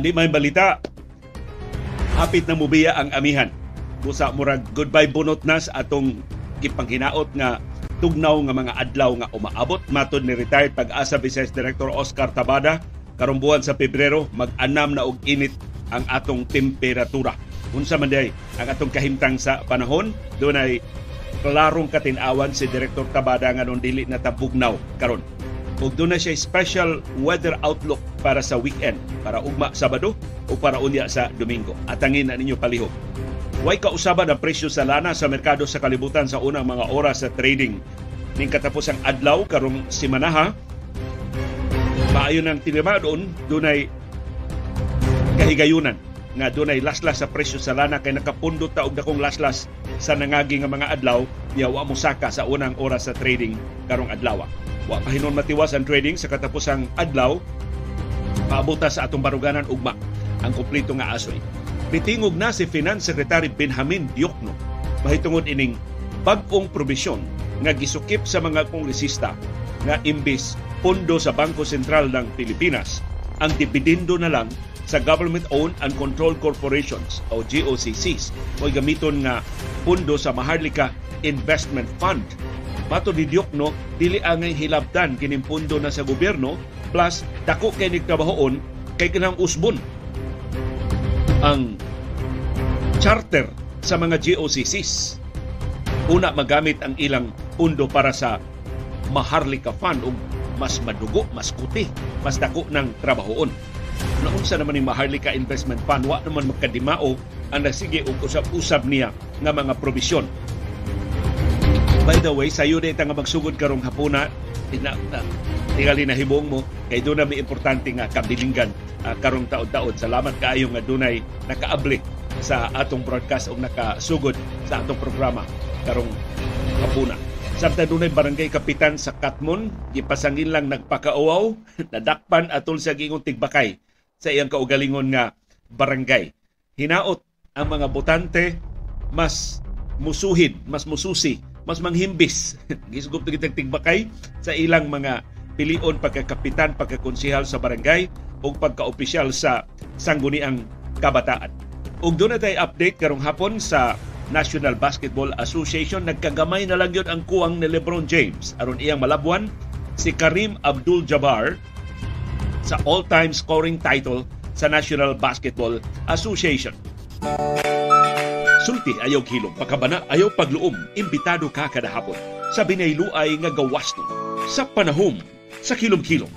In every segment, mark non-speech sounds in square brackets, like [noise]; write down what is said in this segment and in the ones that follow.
Andi may balita. Hapit na mubiya ang amihan. Busa murag goodbye bunot nas atong gipanghinaot nga tugnaw nga mga adlaw nga umaabot matod ni retired pag-asa Vice Director Oscar Tabada karong buwan sa Pebrero mag-anam na og init ang atong temperatura. Unsa man day ang atong kahimtang sa panahon dunay klarong katinawan si Director Tabada nga nung dili na tabugnaw karon ug doon na siya special weather outlook para sa weekend, para ugma Sabado o para unya sa Domingo. Atangin na ninyo palihog. Way kausaban ang presyo sa lana sa merkado sa kalibutan sa unang mga oras sa trading. Ning katapos ang adlaw karong simanaha, maayon ang tinima doon, dunay kahigayunan nga dunay laslas sa presyo sa lana kay nakapundot ta og dakong laslas sa nangagi nga mga adlaw niya wa mosaka sa unang oras sa trading karong adlaw. Wa pa hinon matiwas ang trading sa katapusang adlaw. Paabuta sa atong baruganan ugma ang kumpleto nga asoy. Bitingog na si Finance Secretary Benjamin Diokno. Mahitungod ining bag-ong probisyon nga gisukip sa mga kongresista nga imbis pondo sa Bangko Sentral ng Pilipinas. Ang dividendo na lang sa government-owned and controlled corporations o GOCCs o gamiton nga pondo sa Maharlika Investment Fund Mato ni Diokno, dili angay hilabtan kining pundo na sa gobyerno plus dako kay nagtrabahoon kay kanang usbon ang charter sa mga GOCCs. Una magamit ang ilang pundo para sa Maharlika Fund ug mas madugo, mas kuti, mas dako ng trabahoon. Naunsa naman ni Maharlika Investment Fund, wa naman magkadimao ang nasige og usab-usab niya nga mga probisyon By the way, sayo na nga magsugod karong hapuna, ina, na, tingali na hibong mo, kay doon na may importante nga kabilinggan uh, karong taon-taon. Salamat kaayo nga dunay nakaabli sa atong broadcast o nakasugod sa atong programa karong hapuna. Samtang dunay barangay kapitan sa Katmon, gipasangin lang nagpakauaw, [laughs] nadakpan atol sa gingong tigbakay sa iyang kaugalingon nga barangay. Hinaot ang mga botante mas musuhid, mas mususi mas manghimbis [laughs] gisgup na kitag tigbakay sa ilang mga pilion pagkakapitan, pagkakonsihal sa barangay o pagkaopisyal sa sangguniang kabataan. Ug doon na update karong hapon sa National Basketball Association nagkagamay na lang yun ang kuwang ni LeBron James aron iyang malabuan si Karim Abdul-Jabbar sa all-time scoring title sa National Basketball Association. Sulti ayaw kilom, pagkabana ayaw pagluom, imbitado ka kada hapon sa binayluay nga gawas sa panahom sa kilom-kilom.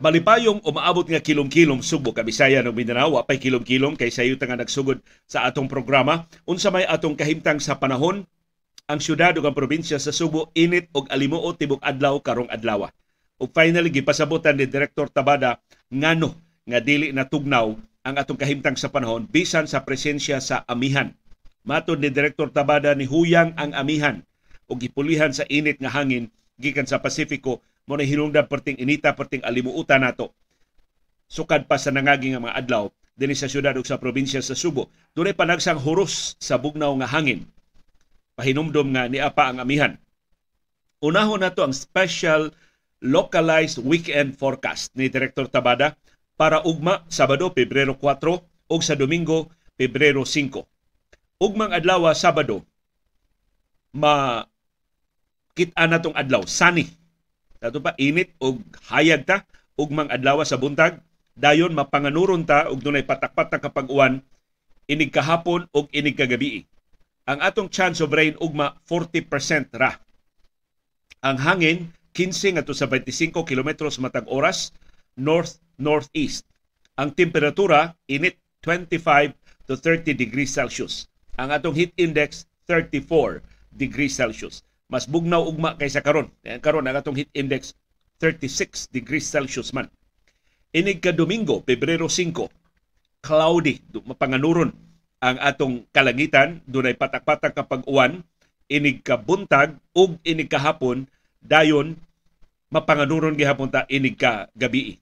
Malipayong umaabot nga kilom-kilom Subo, Kabisaya ng Mindanao, pay kilom-kilom kay sayo nga nagsugod sa atong programa. Unsa may atong kahimtang sa panahon, ang syudad ug ang probinsya sa Subo init og alimuot tibok adlaw karong adlaw. Ug finally gipasabutan ni Director Tabada ngano nga dili natugnaw ang atong kahimtang sa panahon bisan sa presensya sa amihan. Matod ni Director Tabada ni huyang ang amihan ug gipulihan sa init nga hangin gikan sa Pasifiko mo na hinungdan perting inita perting alimuutan nato. Sukad pa sa nangagi nga mga adlaw dinhi sa syudad ug sa probinsya sa Subo. Dunay panagsang huros sa bugnaw nga hangin. Pahinumdom nga ni apa ang amihan. Unahon nato ang special localized weekend forecast ni Director Tabada para ugma Sabado, Pebrero 4 ug sa Domingo, Pebrero 5. Ugmang adlaw Sabado, ma kita na tong adlaw, sunny. Dato pa init og hayag ta ugmang adlaw sa buntag, dayon mapanganuron ta og dunay patak-patak kapag uwan inig kahapon og inig kagabi. Ang atong chance of rain ugma 40% ra. Ang hangin 15 ngadto sa 25 kilometros matag oras north northeast. Ang temperatura init 25 to 30 degrees Celsius. Ang atong heat index 34 degrees Celsius. Mas bugnaw ugma kaysa karon. Karon ang atong heat index 36 degrees Celsius man. Inig ka Domingo, Pebrero 5, cloudy, mapanganuron ang atong kalangitan, dunay patak-patak kapag uwan, inig ka buntag ug inig kahapon dayon mapanganuron gihapon ta inig ka gabi.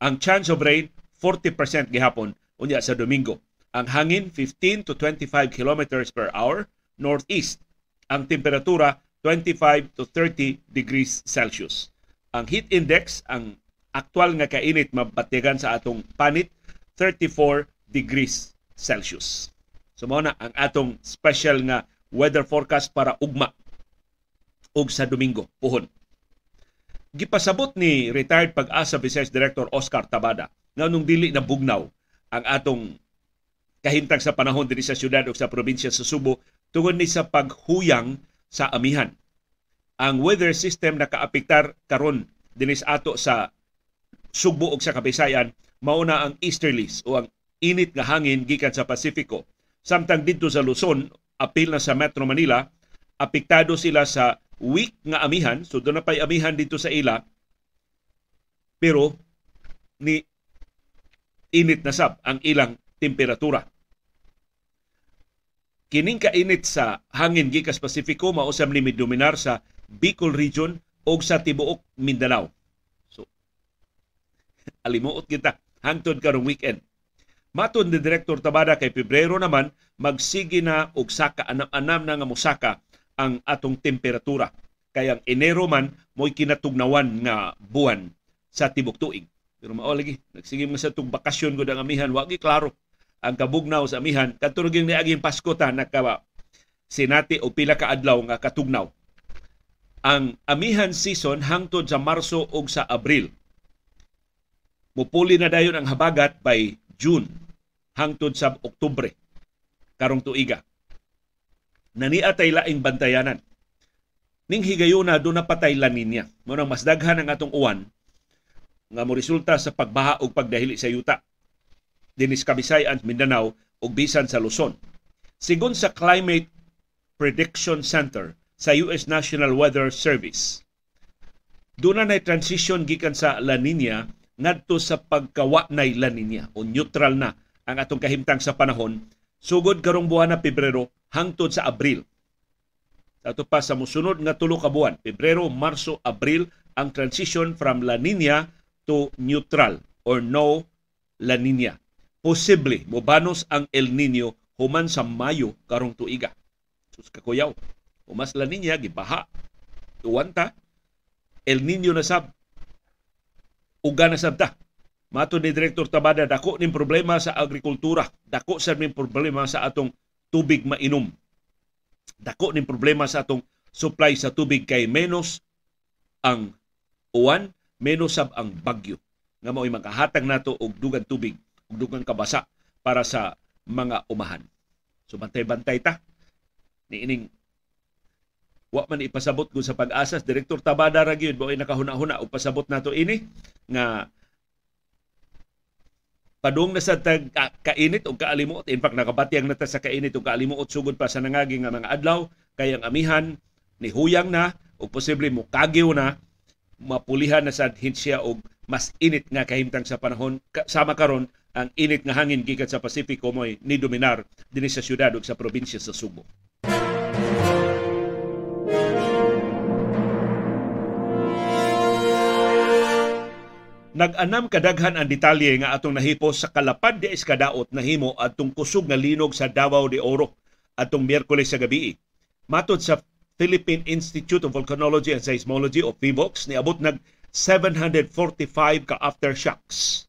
Ang chance of rain 40% gihapon unya sa Domingo. Ang hangin 15 to 25 kilometers per hour northeast. Ang temperatura 25 to 30 degrees Celsius. Ang heat index, ang aktual nga kainit mabatigan sa atong panit 34 degrees Celsius. So na ang atong special nga weather forecast para ugma ug sa Domingo puhon. Gipasabot ni retired pag-asa Vice Director Oscar Tabada nga nung dili na bugnaw ang atong kahintang sa panahon diri sa syudad o sa probinsya sa Subo tungod ni sa paghuyang sa amihan. Ang weather system na kaapektar karon dinis ato sa Sugbo ug sa Kabisayan mao na ang easterlies o ang init nga hangin gikan sa Pasifiko. Samtang dito sa Luzon, apil na sa Metro Manila, apektado sila sa weak nga amihan, so doon na pa'y amihan dito sa ila, pero ni init na sab ang ilang temperatura. Kining kainit sa hangin gikas Pasifiko mausam ni dominar sa Bicol region o sa tibuok Mindanao. So [laughs] alimuot kita hangtod karong weekend. Maton ni Direktor Tabada kay Pebrero naman magsige na og saka anam-anam na nga mosaka ang atong temperatura. Kaya ang Enero man mo'y kinatugnawan nga buwan sa tibok tuig. Pero mao lagi, nagsige nga sa tug bakasyon gud ang amihan, wagi klaro ang kabugnaw sa amihan katuruging ni aging Pasko ta naka sinati o pila ka adlaw nga katugnaw. Ang amihan season hangtod sa Marso ug sa Abril. Mupuli na dayon ang habagat by June hangtod sa Oktubre karong tuiga. Nania tay laing bantayanan. Ning higayuna do na patay La Nina. Mo nang mas daghan ang atong uwan nga mo resulta sa pagbaha ug pagdahili sa yuta dinis Kabisayan, Mindanao ug bisan sa Luzon. Sigon sa Climate Prediction Center sa US National Weather Service, doon na transition gikan sa La Nina ngadto sa pagkawa na La Nina o neutral na ang atong kahimtang sa panahon sugod karong buwan na Pebrero hangtod sa Abril. Ato pa sa musunod nga tulo ka buwan, Pebrero, Marso, Abril, ang transition from La Nina to neutral or no La Nina posible mobanos ang El Nino human sa Mayo karong tuiga. Sus kakuyaw. Umas la ninya gibaha. Tuwanta El Nino na sab. Uga na sab ta. Mato ni Direktor Tabada, dako ning problema sa agrikultura. Dako sa ning problema sa atong tubig mainom. Dako ning problema sa atong supply sa tubig kay menos ang uwan, menos sab ang bagyo. Nga mao'y makahatag nato og dugang tubig ug dugang kabasa para sa mga umahan. So bantay-bantay ta ni ining wa man ipasabot ko sa pag-asas direktor Tabada ra gyud boy nakahuna-huna og pasabot nato ini nga padung na sa tag ka, kainit o kaalimuot in fact nakabatyang na ta sa kainit o kaalimuot sugod pa sa nangagi nga mga adlaw kay ang amihan ni huyang na o posible mo kagyo na mapulihan na sa hinsya og mas init nga kahimtang sa panahon sama karon ang init nga hangin gikan sa Pasifiko mo'y ni dominar dinhi sa syudad ug sa probinsya sa Subo. Nag-anam kadaghan ang detalye nga atong nahipo sa kalapad di iskadaot na himo atong kusog nga linog sa Davao de Oro atong Miyerkules sa gabi. Matod sa Philippine Institute of Volcanology and Seismology o PHIVOLCS niabot nag 745 ka aftershocks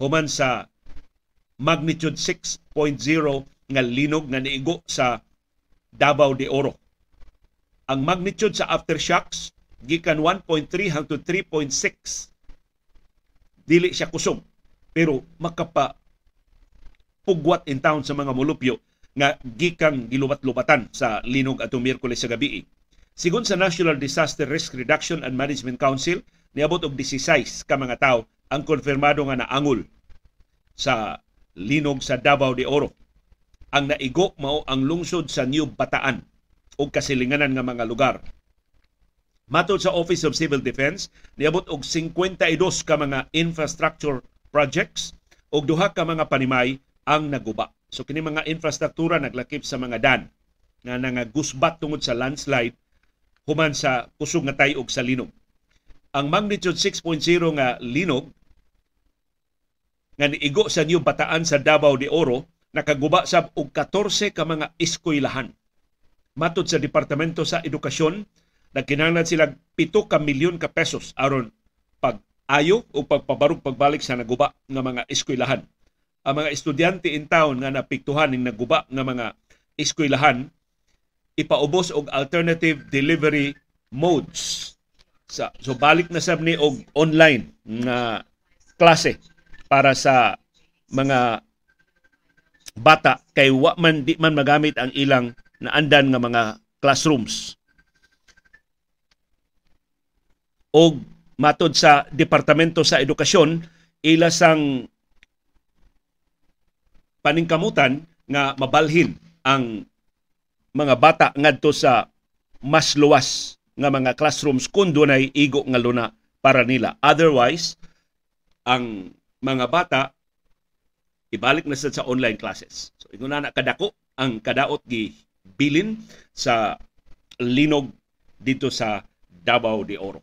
human sa magnitude 6.0 nga linog nga niigo sa Davao de Oro. Ang magnitude sa aftershocks gikan 1.3 hangtod 3.6 dili siya kusog pero makapa pugwat in town sa mga mulupyo nga gikang gilubat-lubatan sa linog atong Miyerkules sa gabi. Sigon sa National Disaster Risk Reduction and Management Council, niabot og 16 ka mga tawo ang konfirmado nga naangol sa linog sa Davao de Oro. Ang naigo mao ang lungsod sa New Bataan o kasilinganan nga mga lugar. Matod sa Office of Civil Defense, niabot og 52 ka mga infrastructure projects og duha ka mga panimay ang naguba. So kini mga infrastruktura naglakip sa mga dan nga nangagusbat tungod sa landslide human sa kusog nga tayog sa linog ang magnitude 6.0 nga linog nga niigo sa New Bataan sa Davao de Oro nakaguba sab og 14 ka mga eskwelahan. Matod sa Departamento sa Edukasyon nagkinahanglan sila 7 ka milyon ka pesos aron pag ayo o pagpabarog pagbalik sa naguba nga mga eskwelahan. Ang mga estudyante in town nga napiktuhan ning naguba nga mga eskwelahan ipaubos og alternative delivery modes. Sa, so balik na sab ni og online nga klase para sa mga bata kay wa man di man magamit ang ilang naandan nga mga classrooms. Og matod sa Departamento sa Edukasyon, ila sang paningkamutan nga mabalhin ang mga bata ngadto sa mas luwas nga mga classrooms kung dunay igo nga luna para nila. Otherwise, ang mga bata ibalik na sa online classes. So ingon na kadako ang kadaot gi bilin sa linog dito sa Davao de Oro.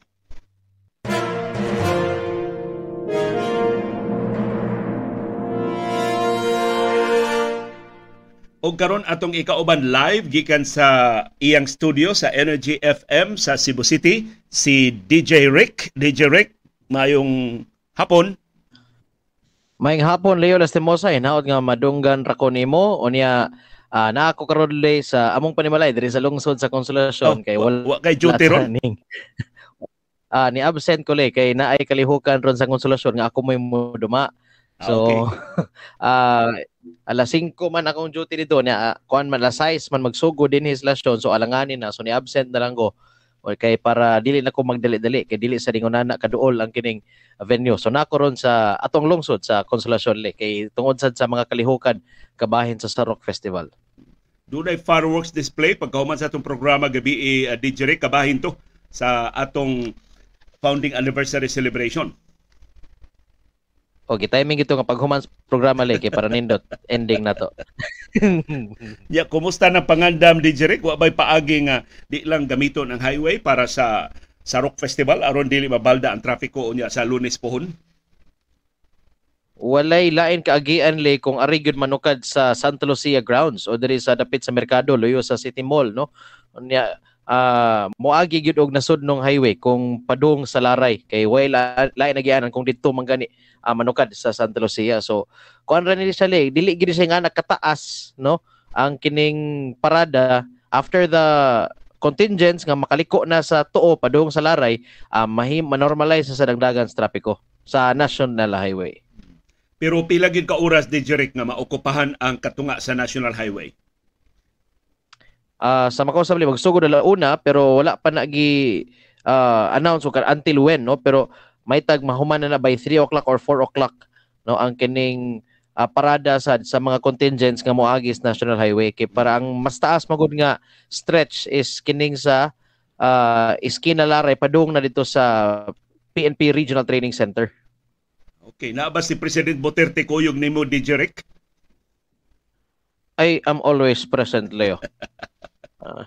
Og karon atong ikauban live gikan sa iyang studio sa Energy FM sa Cebu City si DJ Rick. DJ Rick, mayong hapon. Mayong hapon Leo Lastimosa hinaot nga madunggan ra ko nimo unya uh, na ako karon sa among panimalay diri sa lungsod sa Konsolasyon oh, kay wala wa, kay duty ron. [laughs] Ah, uh, ni absent ko le kay naay kalihukan ron sa Konsolasyon nga ako may muduma. So, okay. [laughs] uh, alas 5 man akong duty dito niya, uh, kuan man alas 6 man magsugo din his lasyon so alanganin na so ni absent na lang ko. O kay para dili na ko magdali-dali kay dili sa dingon na kaduol ang kining venue. So nako ron sa atong lungsod sa Consolacion Lake kay tungod sad sa mga kalihukan kabahin sa Sarok Festival. Dunay fireworks display pagkahuman sa atong programa gabi uh, DJ kabahin to sa atong founding anniversary celebration. O timing ito nga paghuman programa leki para nindot ending na to. [laughs] ya, kumusta na pangandam di Rick? Wa bay paagi nga di lang gamiton ang highway para sa sa Rock Festival aron dili mabalda ang trapiko unya sa Lunes pohon? Walay lain kaagian le kung ari gyud manukad sa Santa Lucia grounds o diri sa dapit sa merkado luyo sa City Mall no. Unya uh, moagi gyud og nasud nung highway kung padung sa Laray kay way lain nagianan kung didto man gani uh, manukad sa Santa Lucia. So, kuan ra ni siya dili gid siya nga nakataas, no? Ang kining parada after the contingents nga makaliko na sa tuo padung sa laray, uh, mahim manormalize sa dagdagan sa trapiko sa National Highway. Pero pila gid ka oras di Jeric nga maokupahan ang katunga sa National Highway? Uh, sa makausap magsugod na una pero wala pa nagi uh, announce until when no pero may tag mahuman na, na by 3 o'clock or 4 o'clock no ang kining uh, parada sa sa mga contingents nga moagis National Highway kay para ang mas taas magud nga stretch is kining sa uh, Iskina Laray padung na dito sa PNP Regional Training Center. Okay, na ba si President Duterte kuyog nimo Rick? I am always present, Leo. [laughs] uh,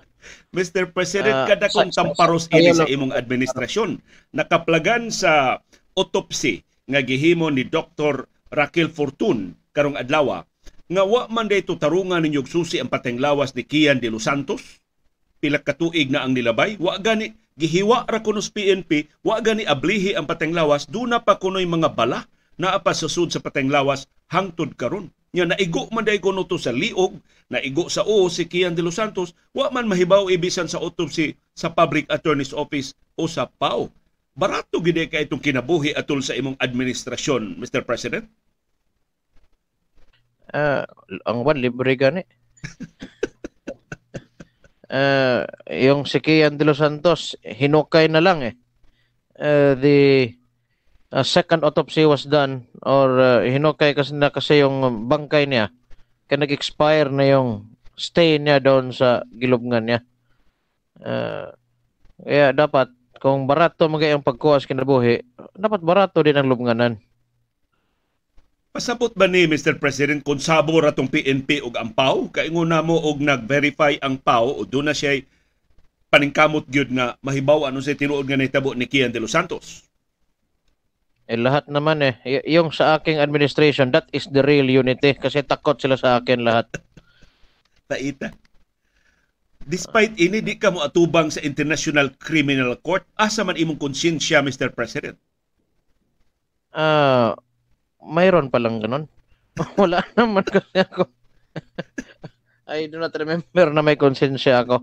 Mr. President, uh, kada kong tamparos ini sa imong administrasyon. Nakaplagan sa autopsy nga gihimo ni Dr. Raquel Fortun karong adlaw nga wa man dayto tarungan ninyo susi ang pateng lawas ni Kian de los Santos pila ka tuig na ang nilabay wa gani gihiwa ra kuno PNP wa gani ablihi ang pateng lawas duna pa kunoy mga bala naa pa susud sa pateng lawas hangtod karon Nya naigo man day kuno to sa liog, naigo sa o si Kian de los Santos, wa man mahibaw ibisan sa autopsy sa Public Attorney's Office o sa PAO. Barato gid kay itong kinabuhi atol sa imong administrasyon, Mr. President? Uh, ang one libre gani. uh, [laughs] yung si Kian de los Santos, hinukay na lang eh. Uh, the uh, second autopsy was done or uh, hinukay kasi na kasi yung bangkay niya kaya nag-expire na yung stay niya doon sa gilubngan niya. Uh, kaya dapat kung barato magayang pagkuwas kinabuhi, dapat barato din ang lubnganan. Pasabot ba ni Mr. President kung sabor atong PNP og ang PAO? Kaingon na mo og nag-verify ang PAO o doon na siya paningkamot gyud nga mahibaw ano sa tinuod nga nahitabo ni Kian de los Santos? Eh, lahat naman eh. Y- yung sa aking administration, that is the real unity. Kasi takot sila sa akin lahat. Taita. despite ini di ka mo atubang sa International Criminal Court, asa man imong konsensya Mr. President? Ah, mayroon pa lang ganun. [laughs] Wala naman kasi ako. [laughs] I do not remember na may konsensya ako.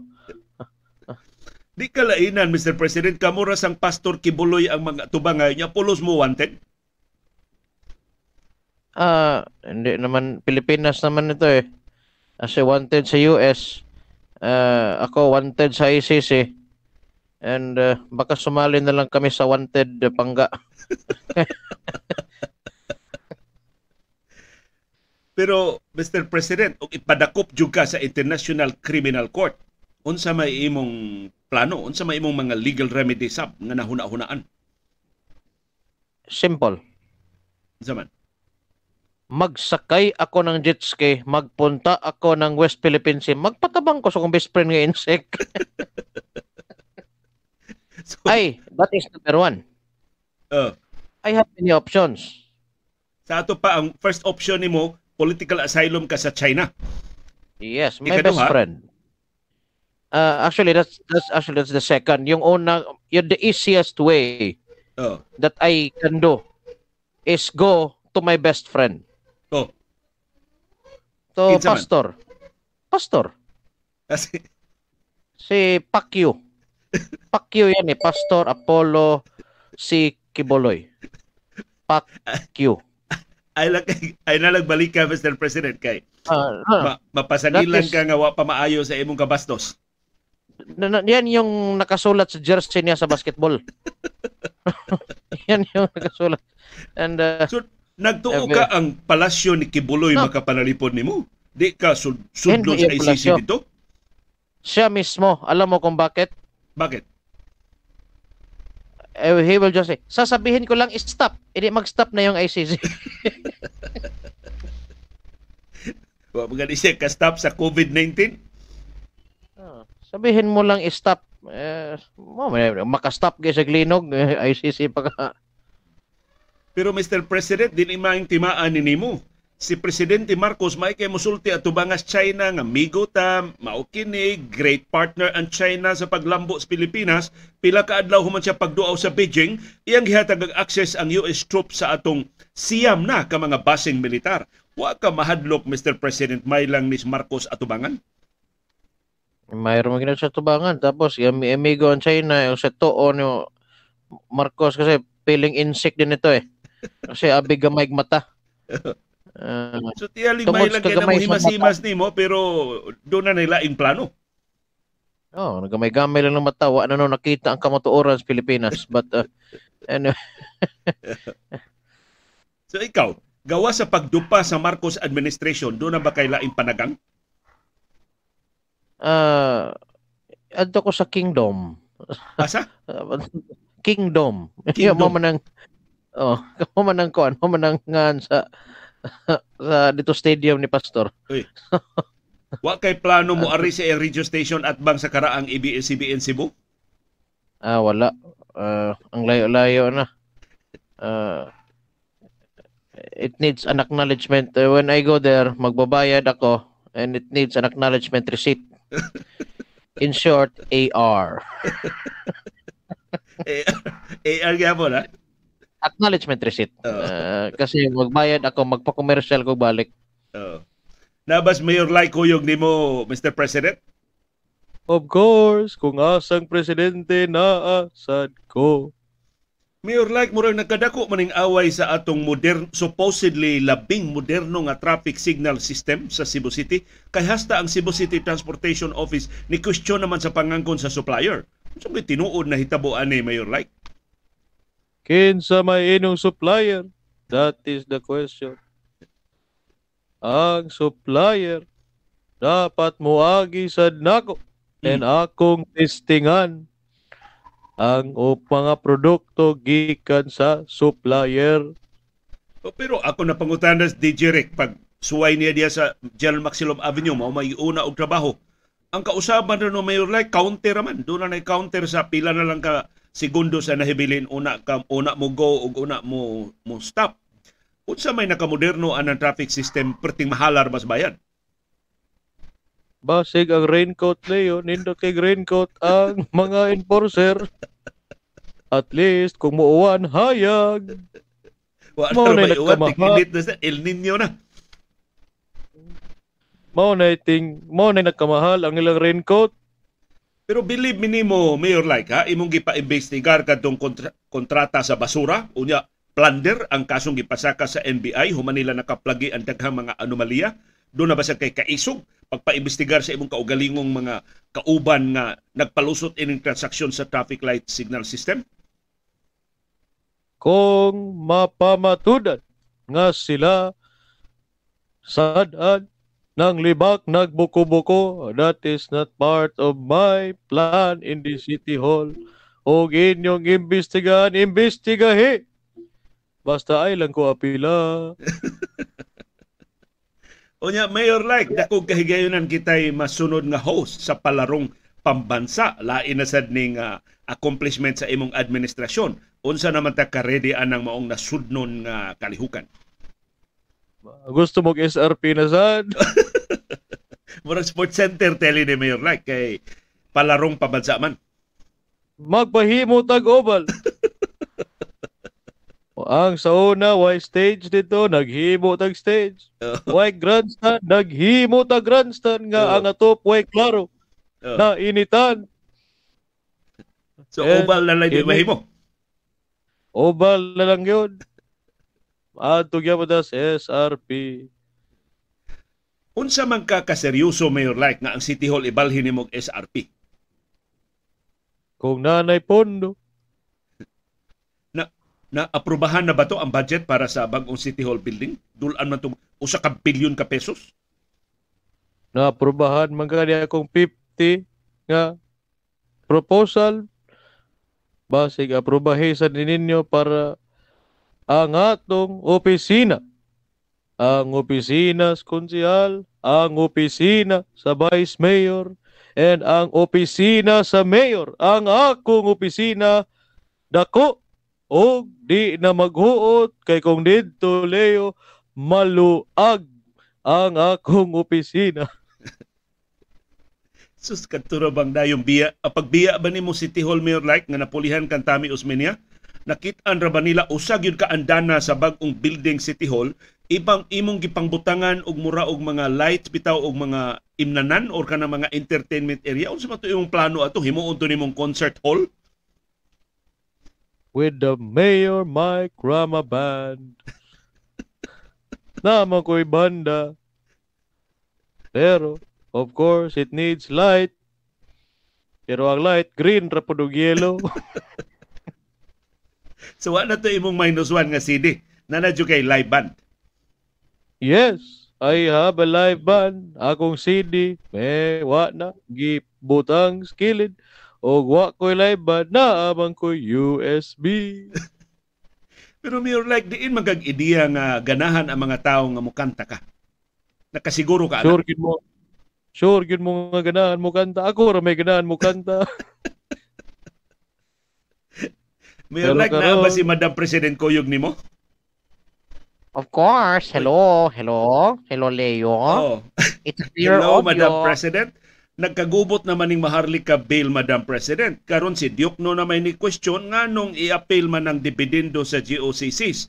Di kalainan, Mr. President, kamura sang Pastor Kibuloy ang mga tubangay niya, pulos mo wanted? Ah, hindi naman Pilipinas naman ito eh. Kasi wanted sa US. Ah, ako wanted sa ICC. And ah, baka sumali na lang kami sa wanted uh, pangga. [laughs] Pero, Mr. President, kung ipadakop jud ka sa International Criminal Court, unsa may imong plano, unsa may imong mga legal remedy sab nga nahuna-hunaan? Simple. Unsa man? Magsakay ako ng jet ski, magpunta ako ng West Philippine Sea, magpatabang ko sa kong best friend nga insect. [laughs] So, Ay, that is number one. uh, I have many options. sa ato pa, ang first option nimo political asylum ka sa China. Yes, my Ikaduha? best friend. Uh, actually, that's that's actually that's the second. Yung una, yung the easiest way Oh. that I can do is go to my best friend. Oh. To Kinsa man? pastor. Pastor. Kasi, Si Pacquiao. [laughs] Pacquiao yan eh. Pastor Apollo si Kiboloy. Pacquiao. ay, lang, ay nalagbalik ka, Mr. President, kay Ah, ah. ma, mapasangilan That is- ka nga wa pa maayo sa imong kabastos. Na- yan yung nakasulat sa jersey niya sa basketball. [laughs] yan yung nakasulat. And uh, So, nagtuo Okay. ka ang palasyo ni Kibuloy No. makapanalipod nimo. Di ka sud sudlo sa ICC palasyo. dito? siya mismo, alam mo kung bakit? Bakit? Eh, he will just say, sasabihin ko lang stop. Hindi mag-stop na yung ICC. [laughs] Wa gani siya ka-stop sa COVID-19? Sabihin mo lang stop. Eh, mo, makastop kayo sa glinog. Eh, ICC pa ka. Pero Mr. President, din imang timaan ni nimo. Si Presidente Marcos may kay musulti at tubangas China nga migo ta, maukini, great partner ang China sa paglambo sa Pilipinas. Pila ka adlaw human siya pagduaw sa Beijing, iyang gihatag ang access ang US troops sa atong siyam na ka mga basing militar. Wa ka mahadlok Mr. President may lang ni Marcos atubangan. Mayroon mga sa tubangan. Tapos, yung amigo ang China, yung sa tuo ni Marcos kasi feeling insect din ito eh. Kasi abig gamay mata. [laughs] Ah, So tiyaling Tungod may sa lang kaya na mo himas-himas nimo pero doon na nila in plano. oh, nagamay-gamay lang ng mata. Wa na no nakita ang kamatuoran sa Pilipinas. But, uh, anyway, [laughs] So ikaw, gawa sa pagdupa sa Marcos administration, doon na ba kay laing panagang? Ah, adto ko sa kingdom. Asa? Uh, [laughs] kingdom. Kingdom. Mo manang oh, [laughs] mo manang kuan, mo manang ngan sa [laughs] sa dito stadium ni pastor. Wa kay plano mo ari sa radio station at bang sa karaang ABS-CBN Cebu? Ah, wala. Ah, ang layo-layo na. Ah, it needs an acknowledgement. Uh, when I go there, magbabayad ako and it needs an acknowledgement receipt. [laughs] In short, AR. Eh, [laughs] AR gyapon ha? Acknowledgement receipt. Oo. Ah, kasi magbayad ako, magpa-commercial ko balik. Oo. Nabas Mayor Lai Kuyog nimo, Mr. President? Of course, kung asang presidente naasad ko. Mayor Lai, murang nagkadako maning away sa atong modern, supposedly labing moderno nga traffic signal system sa Cebu City. Kay hasta ang Cebu City Transportation Office ni question naman sa pangangkon sa supplier. So, may tinuod na hitabuan ni Mayor Lai. Kinsa may inong supplier? That is the question. Ang supplier dapat moagi sad nako and akong testingan ang o mga produkto gikan sa supplier. O, Pero ako na pangutanas DJ Rick pag suway niya diya sa General Maximum Avenue mao may una og trabaho. Ang kausaban ron no Mayor Lai counter man. Doon na counter sa pila na lang ka segundo sa nahibilin una ka una mo go ug una mo mo stop. Unsa may nakamoderno anang traffic system perting mahalar mas bayad. Basig ang raincoat Leo, nindot kay raincoat ang mga enforcer. At least kung muuwan hayag. Mao na na may uwan, nagkamaha. tig-init na sa El Nino na. Mao na ting mao na nagkamahal ang ilang raincoat. Pero believe me nimo, Mayor Like, ha, imong gipa-investigar kadtong kontra- kontrata sa basura, unya plunder ang kasong gipasaka sa NBI, human nila nakaplagi ang daghang mga anomalya. Doon na ba siya kay kaisog? Pagpa-investigar sa imong kaugalingong mga kauban nga nagpalusot ining transaksyon sa traffic light signal system? kung mapamatudan nga sila sadaan ng libak nagbuko-buko that is not part of my plan in the city hall. O inyong imbestigahan imbestigahe basta ay lang ko apila [laughs] Unya, Mayor Like, dakog kahigayonan kitay masunod nga host sa palarong pambansa. Lain na sad ning ah, accomplishment sa imong administrasyon. Unsa naman ta ka-ready anang maong nasudnon nga kalihukan? gusto mo SRP na sad [laughs] Murag sports center tele ni Mayor Like kay palarong pambansa man. magpahimo tag oval O, [laughs] ang sa una why stage dito naghimo tag stage Why grandstand? Naghimo ta grandstand nga Oo. ang atop way klaro Oh. na initan. So Eh, oval na lang ini- mahimo. Oval na lang yun. Adto gyapon ta sa SRP. Unsa man ka kaseryoso Mayor Like nga ang City Hall ibalhin og SRP? Kung nanay pondo, Na aprubahan na ba to ang budget para sa bagong City Hall building? Dulan man tong usa ka bilyon ka pesos? naaprubahan man kani akong 50 nga proposal basig aprubahe sa ninyo para ang atong opisina ang opisina sa konsehal, ang opisina sa vice mayor, and ang opisina sa mayor. Ang akong opisina dako o di na maghuot kay kung didto Leo maluag ang akong opisina. [laughs] Sus kadturo bang dayong biya? Ah, pagbiya ba nimo City Hall Mayor like nga napulihan kan Tami Osmeña? Nakit-an ra ba nila usag yun ka andana sa bagong building City Hall ibang imong gipangbutangan og mura og mga lights bitaw og mga imnanan or kana mga entertainment area? Unsa man to imong plano ato? Himuon to nimong concert hall with the Mayor Mike Rama Band. Naman ko'y banda. Pero, of course, it needs light. Pero ang light, green, rapodog yellow. [laughs] so wa na to imong minus one nga CD na nadyo kay live band yes, I have a live band. Akong CD, may wa na, gibutang skilid. O wa ko'y live band, naamang ko'y USB. [laughs] pero Mayor like diin magag ideya nga ganahan ang mga tawo nga mukanta ka nakasiguro ka? Sure gid mo. Sure gid mo nga ganahan mo kanta. Ako ra may ganahan mo kanta. [laughs] Mayor Pero like na ba si Madam President Koyog nimo Of course. Hello. Hello. Hello, Leo. oh It's clear Hello, audio. Madam President. Nagkagubot naman ning maharlika bill, Madam President. Karon si Diokno na may ni question nga nung i-appeal man ng dividendo sa GOCCs.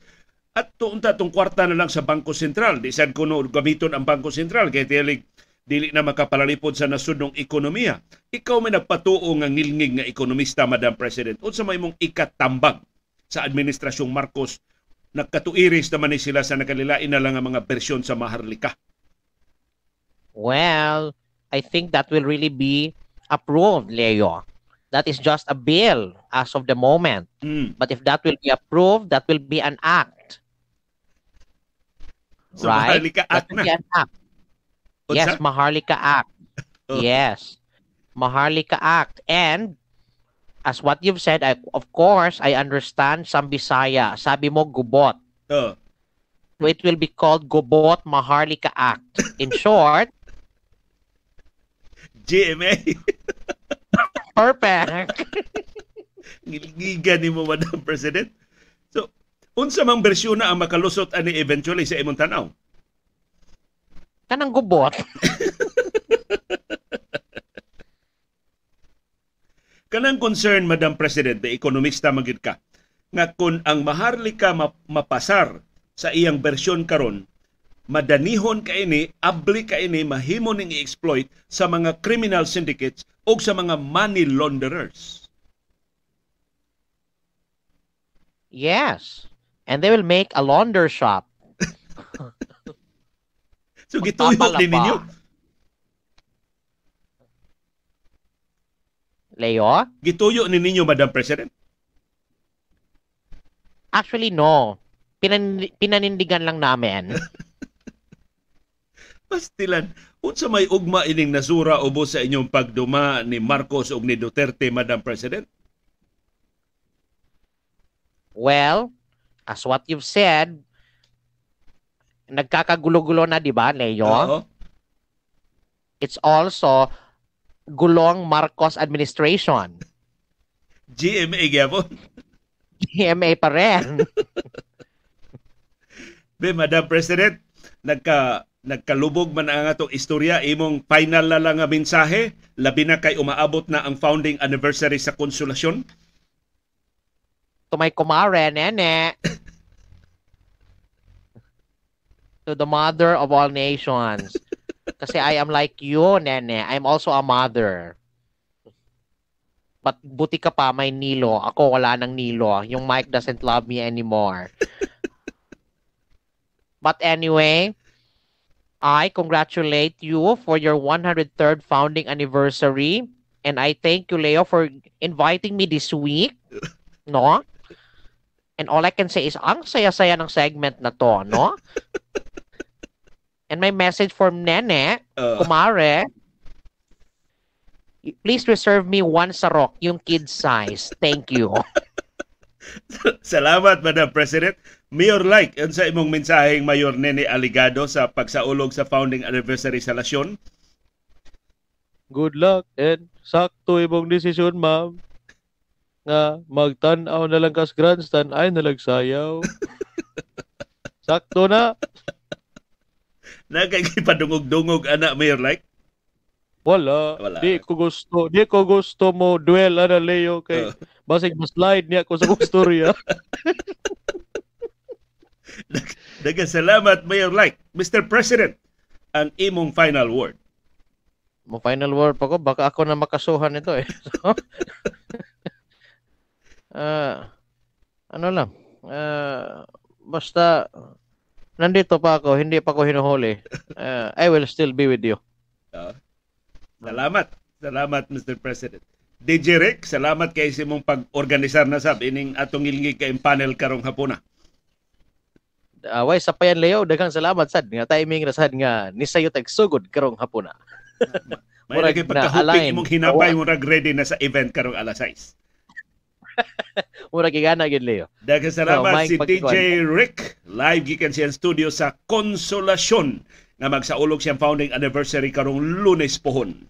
At tuunta tong kwarta na lang sa Bangko Sentral. Di sad kuno gamiton ang Bangko Sentral kay tiyalig dili na makapalalipod sa nasudnong ekonomiya. Ikaw may nagpatuo nga ngilngig nga ekonomista, Madam President. Unsa may mong ikatambag sa administrasyong Marcos nagkatuiris naman ni sila sa nakalilain na lang ang mga bersyon sa maharlika. Well, I think that will really be approved, Leo. That is just a bill as of the moment. Mm. But if that will be approved, that will be an act. So right? maharlika That act will be an act. Yes, Unsa? Maharlika Act. Oh. Yes. Maharlika Act. And as what you've said, I, of course, I understand some Bisaya. Sabi mo, gubot. Oh. So it will be called Gubot Maharlika Act. In [laughs] short, GMA. Perfect. Gigigan ni mo, Madam President. So, unsa mang bersyon na ang makalusot ani eventually sa imong tanaw? Kanang gubot. Kanang concern, Madam President, the ekonomista magid ka, nga kung ang maharlika mapasar sa iyang bersyon karon madanihon ka ini, abli ka ini, mahimo ning i-exploit sa mga criminal syndicates o sa mga money launderers. Yes. And they will make a launder shop. [laughs] So gituyo din ninyo. Leo? Gituyo ni ninyo, Madam President. Actually, no. Pinan- pinanindigan lang namin. [laughs] Pastilan, unsa may ugma ining nasura ubos sa inyong pagduma ni Marcos ug ni Duterte, Madam President? Well, as what you've said, nagkakagulo-gulo na, di ba, Leo? It's also gulong Marcos administration. [laughs] GMA gyapon. GMA [laughs] pa rin. [laughs] Be, Madam President, nagka nagkalubog man ang atong istorya imong final na lang nga mensahe labi na kay umaabot na ang founding anniversary sa konsolasyon to my kumare, nene. to the mother of all nations. Kasi I am like you, nene. I'm also a mother. But buti ka pa, may Nilo. Ako wala ng Nilo. Yung Mike doesn't love me anymore. But anyway, I congratulate you for your 103rd founding anniversary. And I thank you, Leo, for inviting me this week. [laughs] No? And all I can say is, ang saya-saya ng segment na to, no? And my message for Nene, Uh, kumare, please reserve me one sarok, yung kid size. Thank you. [laughs] [laughs] salamat Madam President Mayor like sa imong mensaheng Mayor Nene Aligado sa pagsaulog sa founding anniversary sa Lasyon Good luck and sakto imong desisyon, ma'am. Nga magtan-aw na lang kas grandstand ay nalagsayaw. [laughs] sakto na. nagkipadungog-dungog ana Mayor like Wala. Wala. Di ko gusto. Di ko gusto mo duel ana Leo kay Uh. basig mas slide niya ko sa storya. Daga [laughs] salamat Mayor like Mr. President ang imong final word Mo final word pa ko baka ako na makasuhan nito eh. [laughs] So, [laughs] Ah, ano lang. Ah, basta nandito pa ako, hindi pa ako hinuhuli. Ah, I will still be with you. Salamat. Salamat, Mr. President. DJ Rick, salamat kay sa imong pag-organisar na sab ining atong ilingig kay panel karong hapuna. Away sa payan Leo, daghang salamat sad nga timing ra sad nga ni sayo tag sugod karong hapuna. [laughs] May lagi align. imong hinapay mo rag ready na sa event karong alas 6. [laughs] Mura gigana gid Leo. Daghang salamat Mike si. DJ Rick. Live gikan siya studio sa Konsolasyon nga magsaulog siyang founding anniversary karong Lunes pohon.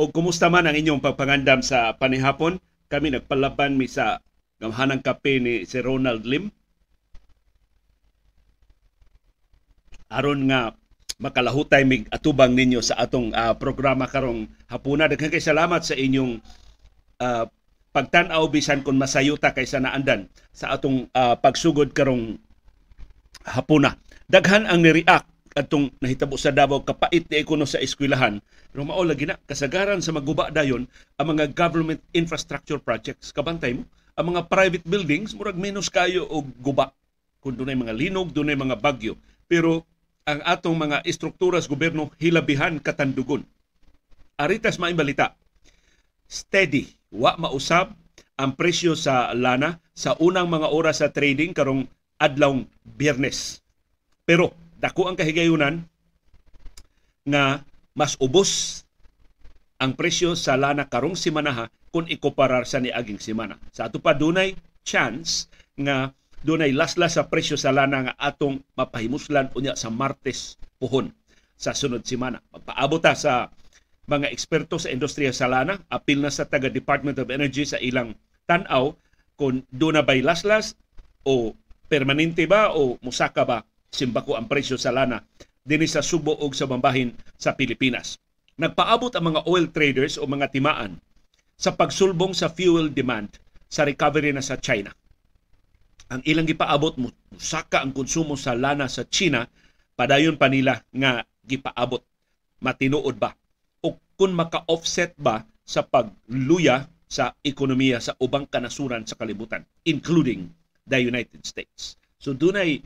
O kumusta man ang inyong pagpangandam sa panihapon? Kami nagpalaban mi sa gamhanang kape ni si Ronald Lim. Aron nga makalahutay mig atubang ninyo sa atong ah, programa karong hapuna. Daghang kay salamat sa inyong ah, pagtan-aw bisan kung masayuta kaysa naandan sa atong ah, pagsugod karong hapuna. Daghan ang ni-react atong nahitabo sa Davao kapait ni kuno sa eskwelahan pero mao lagi na kasagaran sa maguba dayon ang mga government infrastructure projects kabantay mo ang mga private buildings murag menos kayo og guba kung dunay mga linog dunay mga bagyo pero ang atong mga estrukturas gobyerno hilabihan katandugon aritas maing balita. Steady. Wa mausab ang presyo sa lana sa unang mga oras sa trading karong adlawng Biyernes. Pero dako ang kahigayunan nga mas ubos ang presyo sa lana karong simanaha kung ikumparar sa niaging simana. Sa ato pa dunay chance nga dunay laslas sa presyo sa lana nga atong mapahimuslan unya sa Martes puhon sa sunod simana. Magpaabot ta sa mga eksperto sa industriya sa lana, apil na sa taga Department of Energy sa ilang tanaw kung doon na ba'y laslas o permanente ba o musaka ba simbako ang presyo sa lana dinhi sa Subo ug sa bambahin sa Pilipinas. Nagpaabot ang mga oil traders o mga timaan sa pagsulbong sa fuel demand sa recovery na sa China. Ang ilang gipaabot musaka ang konsumo sa lana sa China padayon pa nila nga gipaabot matinuod ba o kung maka-offset ba sa pagluya sa ekonomiya sa ubang kanasuran sa kalibutan including the United States. So dunay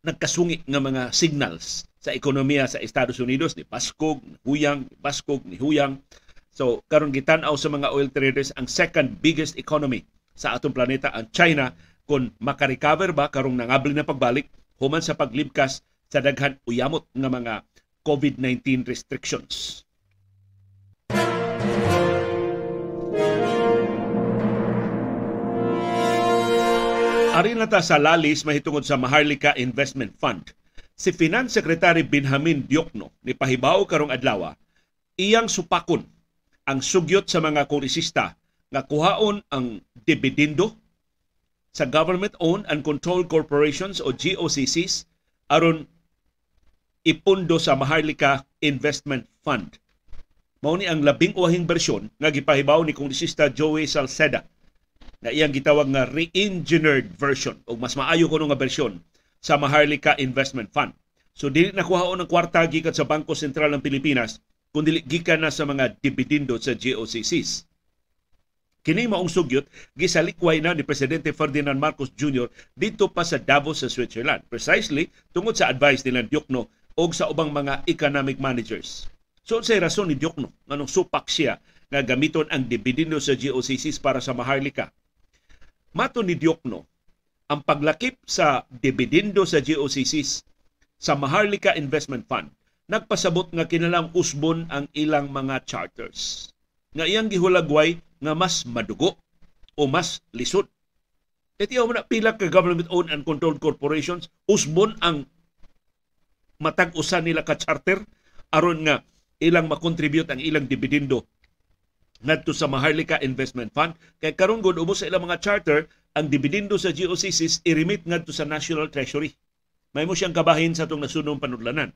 nagkasungi nga mga signals sa ekonomiya sa Estados Unidos ni Paskog, ni Huyang, ni Paskog, ni Huyang. So karon gitan-aw sa mga oil traders ang second biggest economy sa atong planeta ang China kung makarecover ba karong nangabli na pagbalik human sa paglibkas sa daghan uyamot nga mga COVID-19 restrictions. Ari na ta sa lalis mahitungod sa Maharlika Investment Fund. Si Finance Secretary Benjamin Diokno ni pahibaw karong adlaw iyang supakon ang sugyot sa mga kongresista nga kuhaon ang dividendo sa government-owned and controlled corporations o GOCCs aron ipundo sa Maharlika Investment Fund. Mao ni ang labing uwahing bersyon nga gipahibaw ni kongresista Joey Salceda na iyang gitawag nga re-engineered version o mas maayo kuno nga bersyon sa Maharlika Investment Fund. So dili nakuhaon ang kwarta gikan sa Bangko Sentral ng Pilipinas kundi gikan na sa mga dividendo sa GOCCs. Kini maong sugyot gisalikway na ni presidente Ferdinand Marcos Jr. dito pa sa Davos sa Switzerland precisely tungod sa advice nila Diokno o sa ubang mga economic managers. So sa rason ni Diokno nganong supak siya nga gamiton ang dividendo sa GOCCs para sa Maharlika Mato ni Diokno, ang paglakip sa dividendo sa GOCCs sa Maharlika Investment Fund nagpasabot nga kinalang usbon ang ilang mga charters. Nga iyang gihulagway nga mas madugo o mas lisod. Itiyaw mo na pila ka government-owned and controlled corporations, usbon ang matag-usan nila ka charter aron nga ilang makontribute ang ilang dividendo ngadto sa Maharlika Investment Fund kay karon gud ubos sa ilang mga charter ang dividendo sa GOCCs i-remit ngadto sa National Treasury. May mo siyang kabahin sa atong nasunong panudlanan.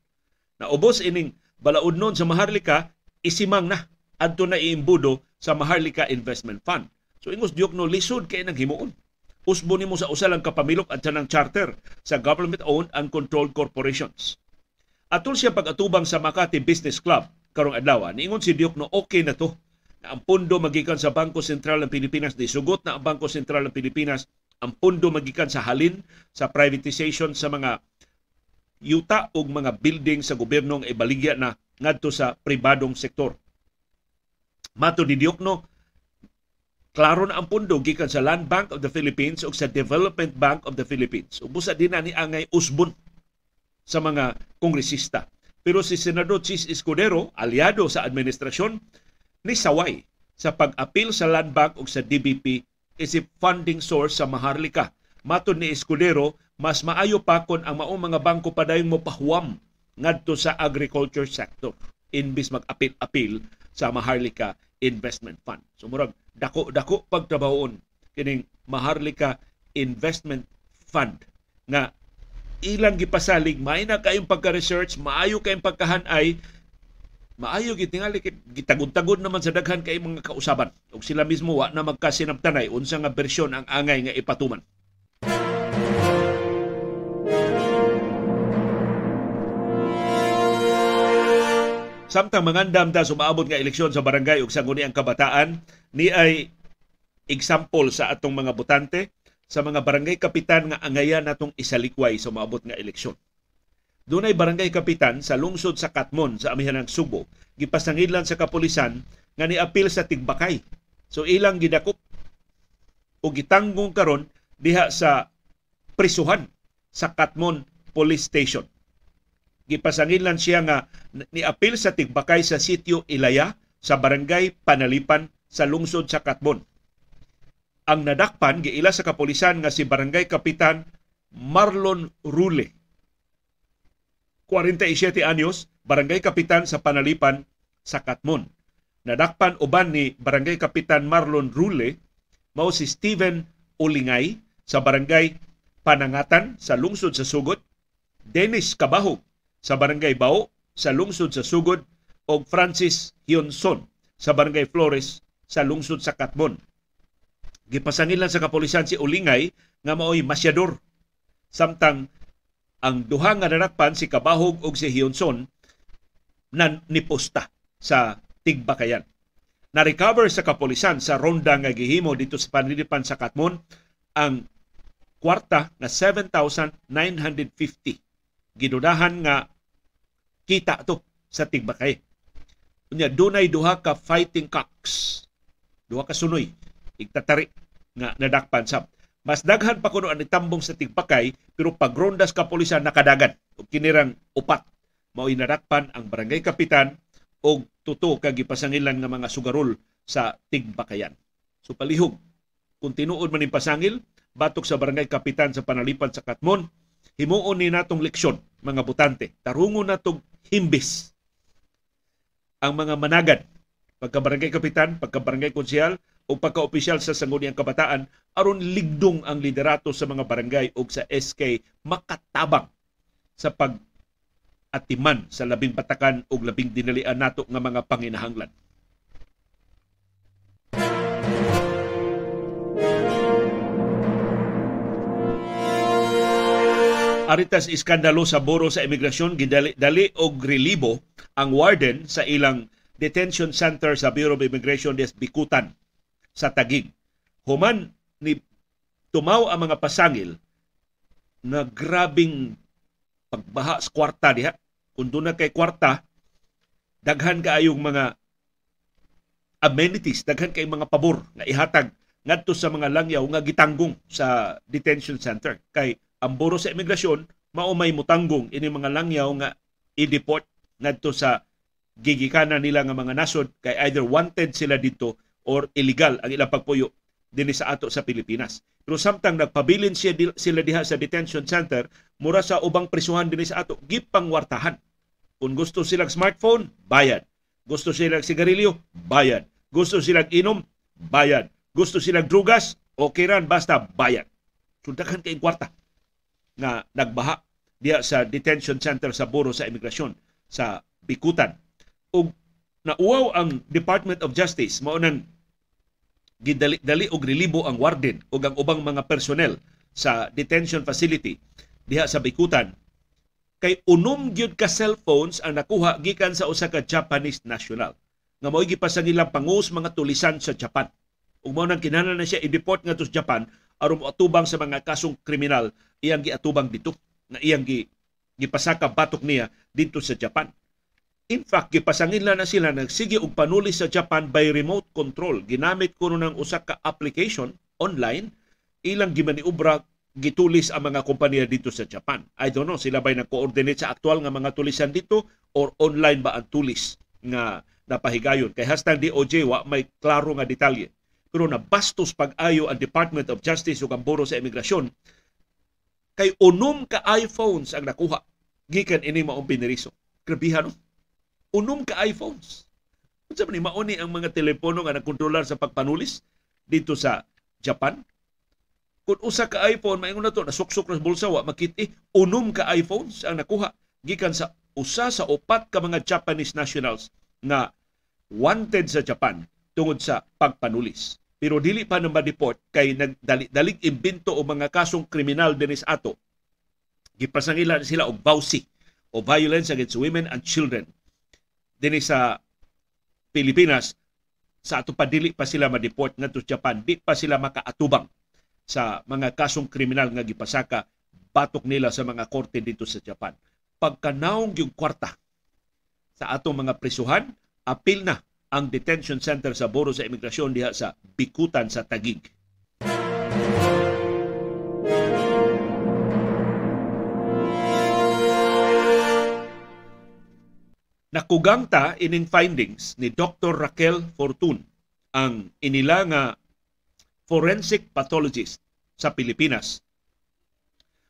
Na ubos ining balaod nun sa Maharlika isimang na adto na iimbudo sa Maharlika Investment Fund. So ingos diok no lisod kay nang himuon. Usbo nimo sa usa lang kapamilok at ng charter sa government-owned and controlled corporations. Atol siya pag-atubang sa Makati Business Club karong adlaw, niingon si Diok no okay na to na ang pondo magikan sa Bangko Sentral ng Pilipinas, sugot na ang Bangko Sentral ng Pilipinas ang pondo magikan sa halin sa privatization sa mga yuta o mga building sa gobyerno nga ibaligya na ngadto sa pribadong sektor. Mato ni Diokno, klaro na ang pondo gikan sa Land Bank of the Philippines o sa Development Bank of the Philippines. Ubusa din na ni angay usbon sa mga kongresista. Pero si Senador Chis Escudero, aliado sa administrasyon, ni saway sa pag-apil sa Land Bank ug sa DBP isip funding source sa Maharlika. Matod ni Escudero, mas maayo pa kon ang maong mga bangko padayong mopahuwam ngadto sa agriculture sector inbis mag-apil-apil sa Maharlika Investment Fund. So murag dako-dako pagtrabahoon kining Maharlika Investment Fund nga ilang gipasalig may na kayong pagka-research, maayo kayong pagkahanay maayo gid tingali gitagod-tagod naman sa daghan kay mga kausaban. Ug sila mismo wa na magkasinabtanay unsa nga bersyon ang angay nga ipatuman Samtang mangandam ta sumaabot nga eleksyon sa barangay ug sangguni ang kabataan ni ay example sa atong mga botante sa mga barangay kapitan nga angayan natong isalikway sa maabot nga eleksyon. Dunay barangay kapitan sa lungsod sa Katmon sa amihan ng Subo. Gipasangidlan sa kapulisan nga niapil sa Tigbakay. So ilang gidakop o gitanggong karon diha sa prisuhan sa Katmon Police Station. Gipasangidlan siya nga niapil sa Tigbakay sa sitio Ilaya sa barangay Panalipan sa lungsod sa Katmon. Ang nadakpan giila sa kapulisan nga si barangay kapitan Marlon Rule 47 anyos, barangay kapitan sa Panalipan sa Katmon. Nadakpan uban ni Barangay Kapitan Marlon Rule mao si Steven Ulingay sa Barangay Panangatan sa lungsod sa Sugod, Dennis Kabahog sa Barangay Bao sa lungsod sa Sugod o Francis Hyunson sa Barangay Flores sa lungsod sa Katmon. Gipasangilan sa kapulisan si Ulingay nga maoy masyador. Samtang ang duha nga nanakpan si Kabahog ug si Hyunson na niposta sa Tigbakayan. Na-recover sa kapulisan sa ronda nga gihimo dito sa panlilipan sa Katmon ang kwarta na 7,950. Gidudahan nga kita to sa Tigbakay. Unya dunay duha ka fighting cocks. Duha ka sunoy igtatari nga nadakpan sab. Mas daghan pa kuno ang itambong sa Tigbakay pero pagrondas kapulisan nakadagan og kinirang upat mao nadakpan ang barangay kapitan og tuto kag gipasangilan nga mga sugarol sa Tigbakayan. So palihog kung tinuod man pasangil batok sa barangay kapitan sa panalipan sa Katmon, himuon ni natong leksyon mga butante. Tarungon natong himbis ang mga managad pagka barangay kapitan, pagka barangay konsyal o pagka opisyal sa sangguniang kabataan aron ligdong ang liderato sa mga barangay o sa SK makatabang sa pag atiman sa labing patakan o labing dinalian nato nga mga panginahanglan. Aritas iskandalo sa buro sa imigrasyon gidali dali og relibo ang warden sa ilang detention center sa Bureau of Immigration des Bikutan sa Tagig. Human ni tumaw ang mga pasangil na grabing pagbaha sa kwarta diha. Kung doon na kay kwarta, daghan kaayong mga amenities, daghan kay mga pabor na ihatag ngadto sa mga langyaw nga gitanggong sa detention center. Kay ang buro sa imigrasyon mao may mutanggong ini mga langyaw nga i-deport ngadto sa gigikanan nila nga mga nasod kay either wanted sila dito or illegal ang ilang pagpuyo dinhi sa ato sa Pilipinas. Pero samtang nagpabilin siya sila diha sa detention center, mura sa ubang prisuhan dinhi sa ato, gipangwartahan. Kung gusto silang smartphone, bayad. Gusto silang sigarilyo, bayad. Gusto silang inom, bayad. Gusto silang drugas, okay ran, basta bayad. Sundakan kay kwarta nga nagbaha diha sa detention center sa Buro sa Imigrasyon sa Bikutan. Ug nauwaw ang Department of Justice mao nang gidali dali og relibo ang warden ug ang ubang mga personnel sa detention facility diha sa Bikutan. Kay unom gyud ka cellphones ang nakuha gikan sa usa ka Japanese national. Nga mao gipasangilang pangus mga tulisan sa Japan. Ug mao nang kinahanglan na siya i-deport nga sa Japan aron atubang sa mga kasong kriminal iyang giatubang dito nga iyang gi, gipasaka batok niya dito sa Japan In fact, gipasangin na sila nagsige og panuli sa Japan by remote control. Ginamit ko ng usa ka application online ilang gimaniubra gitulis ang mga kompanya dito sa Japan. I don't know, sila ba'y nag-coordinate sa aktual nga mga tulisan dito or online ba ang tulis nga napahigayon. Kay hashtag DOJ wa may klaro nga detalye. Pero nabastos pag-ayo ang Department of Justice ug ang Buro sa Imigrasyon kay unom ka iPhones ang nakuha gikan ini maong piniriso. Grabihan no? unom ka iPhones. Unsa man ni mauni ang mga telepono nga nagkontrolar sa pagpanulis dito sa Japan? Kung usa ka iPhone, maingon na to, nasuksok na sa bulsa, wa makiti, unom ka iPhones ang nakuha gikan sa usa sa upat ka mga Japanese nationals na wanted sa Japan tungod sa pagpanulis. Pero dili pa na ma-deport kay nagdalig imbento o mga kasong kriminal dinis ato. Gipasangilan sila og bawsi o violence against women and children dinhi sa Pilipinas. Sa ato padili pa sila ma-deport ngadto Japan. Di pa sila makaatubang sa mga kasong kriminal nga gipasaka batok nila sa mga korte dito sa Japan. Pagkanaong yung kwarta sa atong mga prisuhan apil na ang detention center sa Buro sa Imigrasyon diha sa Bikutan sa Tagig Nakugang ta ining findings ni Dr. Raquel Fortun, ang inila nga forensic pathologist sa Pilipinas.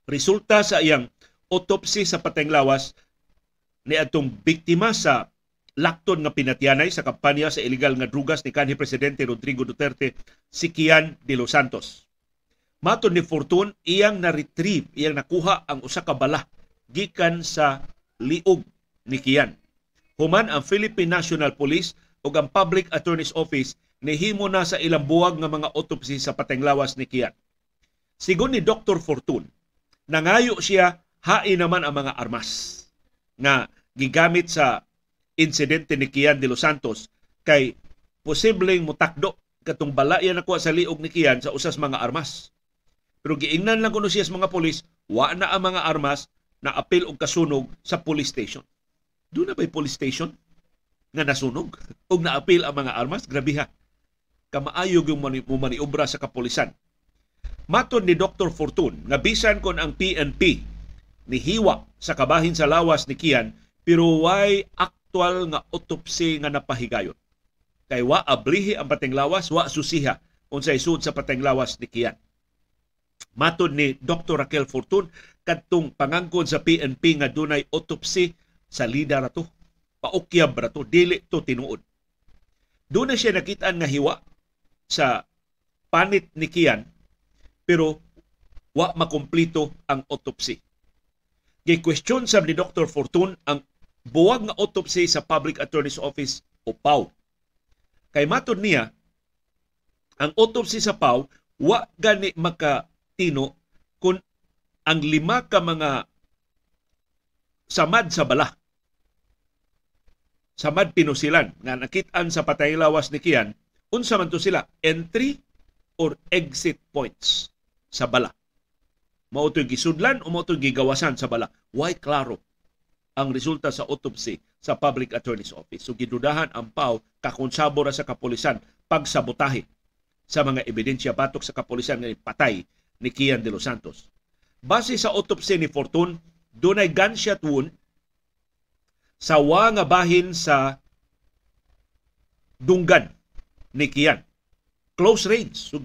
Resulta sa iyang autopsy sa pateng lawas ni atong biktima sa lakton nga pinatyanay sa kampanya sa illegal nga drugas ni kanhi presidente Rodrigo Duterte si Kian de los Santos. Maton ni Fortune iyang na-retrieve, iyang nakuha ang usa ka bala gikan sa liog ni Kian. Human ang Philippine National Police ug ang Public Attorney's Office nihimo na sa ilang buwag nga mga autopsy sa patenglawas ni Kian. Sigon ni Dr. Fortune, nangayo siya hain naman ang mga armas nga gigamit sa insidente ni Kian de los Santos kay posibleng mutakdo katong bala yan nakuha sa liog ni Kian sa usas mga armas. Pero giingnan lang kuno siya sa mga polis, wa na ang mga armas na apil og kasunog sa police station. Doon na ba'y police station nga nasunog og naapil ang mga armas? Grabe ha. Kamaayog yung mani, maniobra sa kapolisan. Maton ni Dr. Fortune nga bisan kon ang PNP ni hiwa sa kabahin sa lawas ni Kian pero why actual nga autopsy nga napahigayon. Kay wa ablihi ang pateng lawas, wa susiha unsay sud sa pateng lawas ni Kian. Matod ni Dr. Raquel Fortun, kadtong pangangkon sa PNP nga dunay autopsy sa lida rato. Paukyab rato, dili to tinuod. Doon siya nakitaan nga hiwa sa panit ni Kian, pero wa makumplito ang autopsy. Gi-question sa ni Dr. Fortun ang buwag nga autopsy sa Public Attorney's Office o PAW. Kay matod niya, ang autopsy sa PAW wa gani makatino kung ang lima ka mga samad sa bala. Samad pinusilan. Nga nakitaan sa patay lawas ni Kian unsa man to sila? Entry or exit points sa bala? Mao to gisudlan o mao to gigawasan sa bala? Why klaro ang resulta sa autopsy sa Public Attorney's Office. So gidudahan ang PAW kakonsabo ra sa kapulisan pagsabotahe sa mga ebidensya batok sa kapulisan nga patay ni Kian de los Santos. Base sa autopsy ni Fortune, dunay gunshot wound sa wa nga bahin sa dunggan ni Kian. Close range. So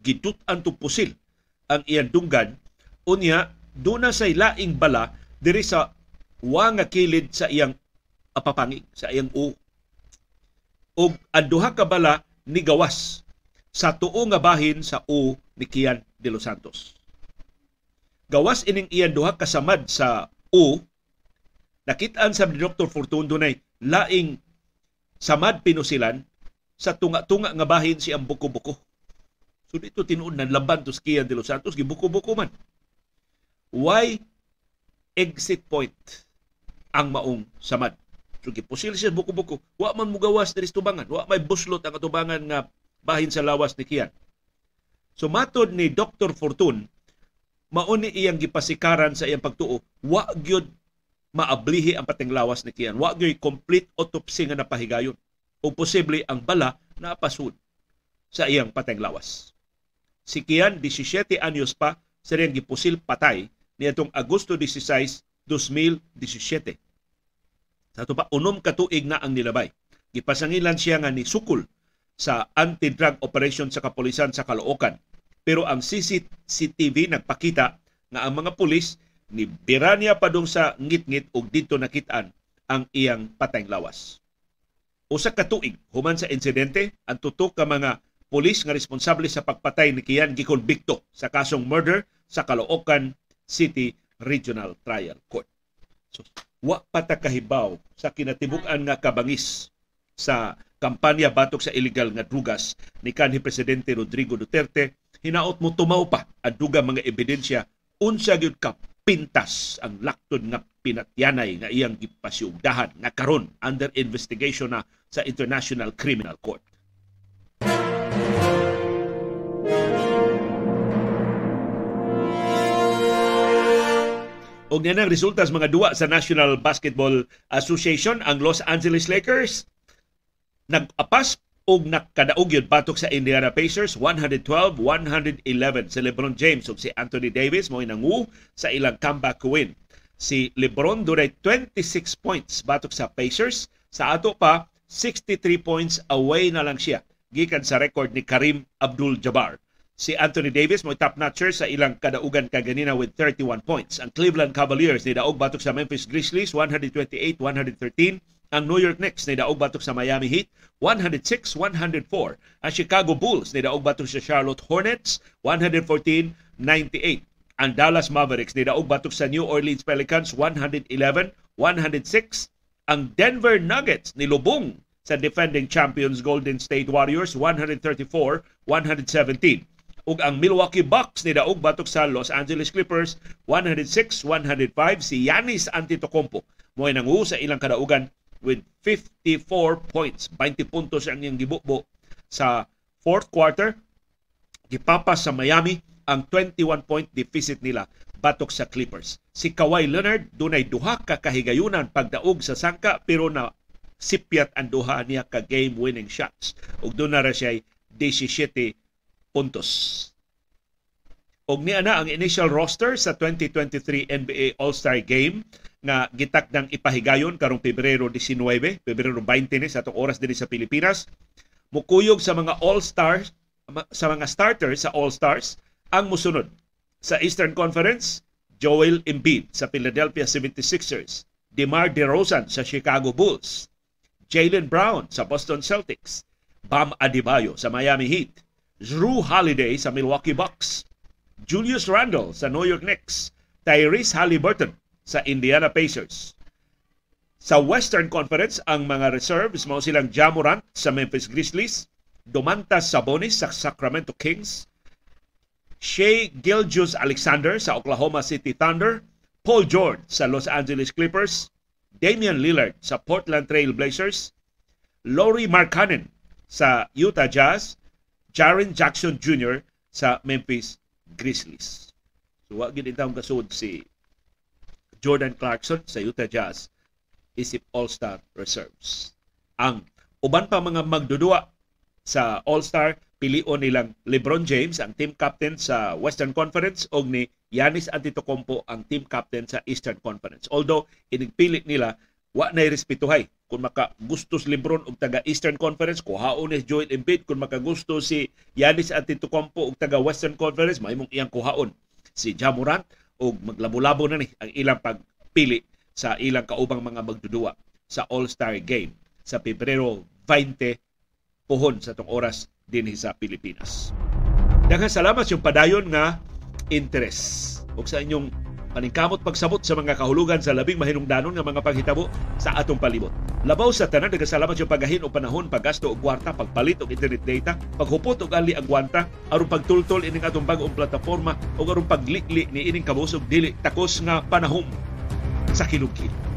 gidut-an to pusil ang iyang dunggan. Unya, doon na say laing bala diri sa wa nga kilid sa iyang apapangig, sa iyang u. Og ang duha ka bala ni gawas sa tuo nga bahin sa u ni Kian de los Santos. Gawas ining iyang duha kasamad sa u nakitaan sa Dr. Fortun dunay laing samad pinusilan sa tunga-tunga nga bahin si ang buko-buko. So dito tinuod na laban to Kian de los Santos gibuko-buko man. Why exit point ang maong samad? So gipusil siya buko-buko. Wa man mugawas diri tubangan, wa may buslot ang atubangan nga bahin sa lawas ni Kian. So matod ni Dr. Fortun, mauni iyang gipasikaran sa iyang pagtuo, wa gyud maablihi ang pating lawas ni Kian. Wa gyud complete autopsy nga napahigayon. O posible ang bala na pasud sa iyang pating lawas. Si Kian, 17 anyos pa, sa iyang gipusil patay niadtong Agosto 16, 2017. Sa ito pa, unom katuig na ang nilabay. Gipasangilan siya nga ni Sukul sa anti-drug operation sa kapulisan sa Caloocan. Pero ang CCTV nagpakita nga ang mga pulis ni Birania pa dong sa ngit-ngit og dito nakitaan ang iyang patayng lawas. Usa ka tuig human sa insidente, ang tutok ka mga pulis nga responsable sa pagpatay ni Kian gikonbikto sa kasong murder sa Caloocan City Regional Trial Court. So, wa patakahibaw sa kinatibuk-an nga kabangis sa kampanya batok sa illegal nga drugas ni kanhi presidente Rodrigo Duterte hinaot mo tumaw pa ang dugang mga ebidensya unsa gyud ka pintas ang lakton nga pinatyanay nga iyang gipasiugdahan nga karon under investigation na sa International Criminal Court. Og yan ang resulta sa mga duwa sa National Basketball Association, ang Los Angeles Lakers nag-apas og nakadaog yun batok sa Indiana Pacers 112-111 si LeBron James ug si Anthony Davis mo nangu sa ilang comeback win. Si LeBron dunay 26 points batok sa Pacers sa ato pa 63 points away na lang siya gikan sa record ni Karim Abdul-Jabbar. Si Anthony Davis mo top notcher sa ilang kadaugan kaganina with 31 points. Ang Cleveland Cavaliers ni daog batok sa Memphis Grizzlies 128-113 ang New York Knicks ni daog batok sa Miami Heat 106-104. Ang Chicago Bulls ni daog batok sa Charlotte Hornets 114-98. Ang Dallas Mavericks ni daog batok sa New Orleans Pelicans 111-106. Ang Denver Nuggets ni lubong sa defending champions Golden State Warriors 134-117 ug ang Milwaukee Bucks ni daog batok sa Los Angeles Clippers 106-105 si Giannis Antetokounmpo. Mo nangu sa ilang kadaugan with 54 points. 20 puntos ang iyang gibubo sa fourth quarter. Gipapas sa Miami ang 21 point deficit nila batok sa Clippers. Si Kawhi Leonard dunay duha ka kahigayunan pagdaog sa sangka pero na sipyat ang duha niya ka game winning shots. Ug doon ra siya 17 puntos. Og niya na ang initial roster sa 2023 NBA All-Star Game nga gitakdang ipahigayon karong Pebrero 19, Pebrero 20 ni sa atong oras dinhi sa Pilipinas. Mukuyog sa mga All-Stars sa mga starters sa All-Stars ang musunod. Sa Eastern Conference, Joel Embiid sa Philadelphia 76ers, DeMar DeRozan sa Chicago Bulls, Jalen Brown sa Boston Celtics, Bam Adebayo sa Miami Heat, Drew Holiday sa Milwaukee Bucks, Julius Randle sa New York Knicks, Tyrese Halliburton sa Indiana Pacers. Sa Western Conference, ang mga reserves mao silang Ja sa Memphis Grizzlies, Domantas Sabonis sa Sacramento Kings, Shea Gilgeous Alexander sa Oklahoma City Thunder, Paul George sa Los Angeles Clippers, Damian Lillard sa Portland Trail Blazers, Laurie Markkanen sa Utah Jazz, Jaren Jackson Jr. sa Memphis Grizzlies. So, wag gid itawong kasud si Jordan Clarkson sa Utah Jazz isip All-Star Reserves. Ang uban pa mga magdudua sa All-Star pilion nilang LeBron James ang team captain sa Western Conference og ni Giannis Antetokounmpo ang team captain sa Eastern Conference. Although inigpili nila wa nay respetuhay kung maka gusto si LeBron og taga Eastern Conference kuhaon ni Joel Embiid. Kung maka gusto si Giannis Antetokounmpo og taga Western Conference mahimong iyang kuhaon si Ja Morant og maglabo-labo na ni ang ilang pagpili sa ilang kaubang mga magdudua sa All-Star Game sa Pebrero 20 puhon sa tong oras dinhi sa Pilipinas. Daghang salamat yung padayon nga interes ug sa inyong paningkamot pagsabot sa mga kahulugan sa labing mahinungdanon nga mga paghitabo sa atong palibot. Labaw sa tanan nagasalamat yung pagahin o panahon, paggasto og kwarta, pagpalit og internet data, paghupot og ali agwanta, aron pagtultol ining atong bag-ong plataporma o aron paglikli ni ining kabusog dili takos nga panahon sa kilugkil.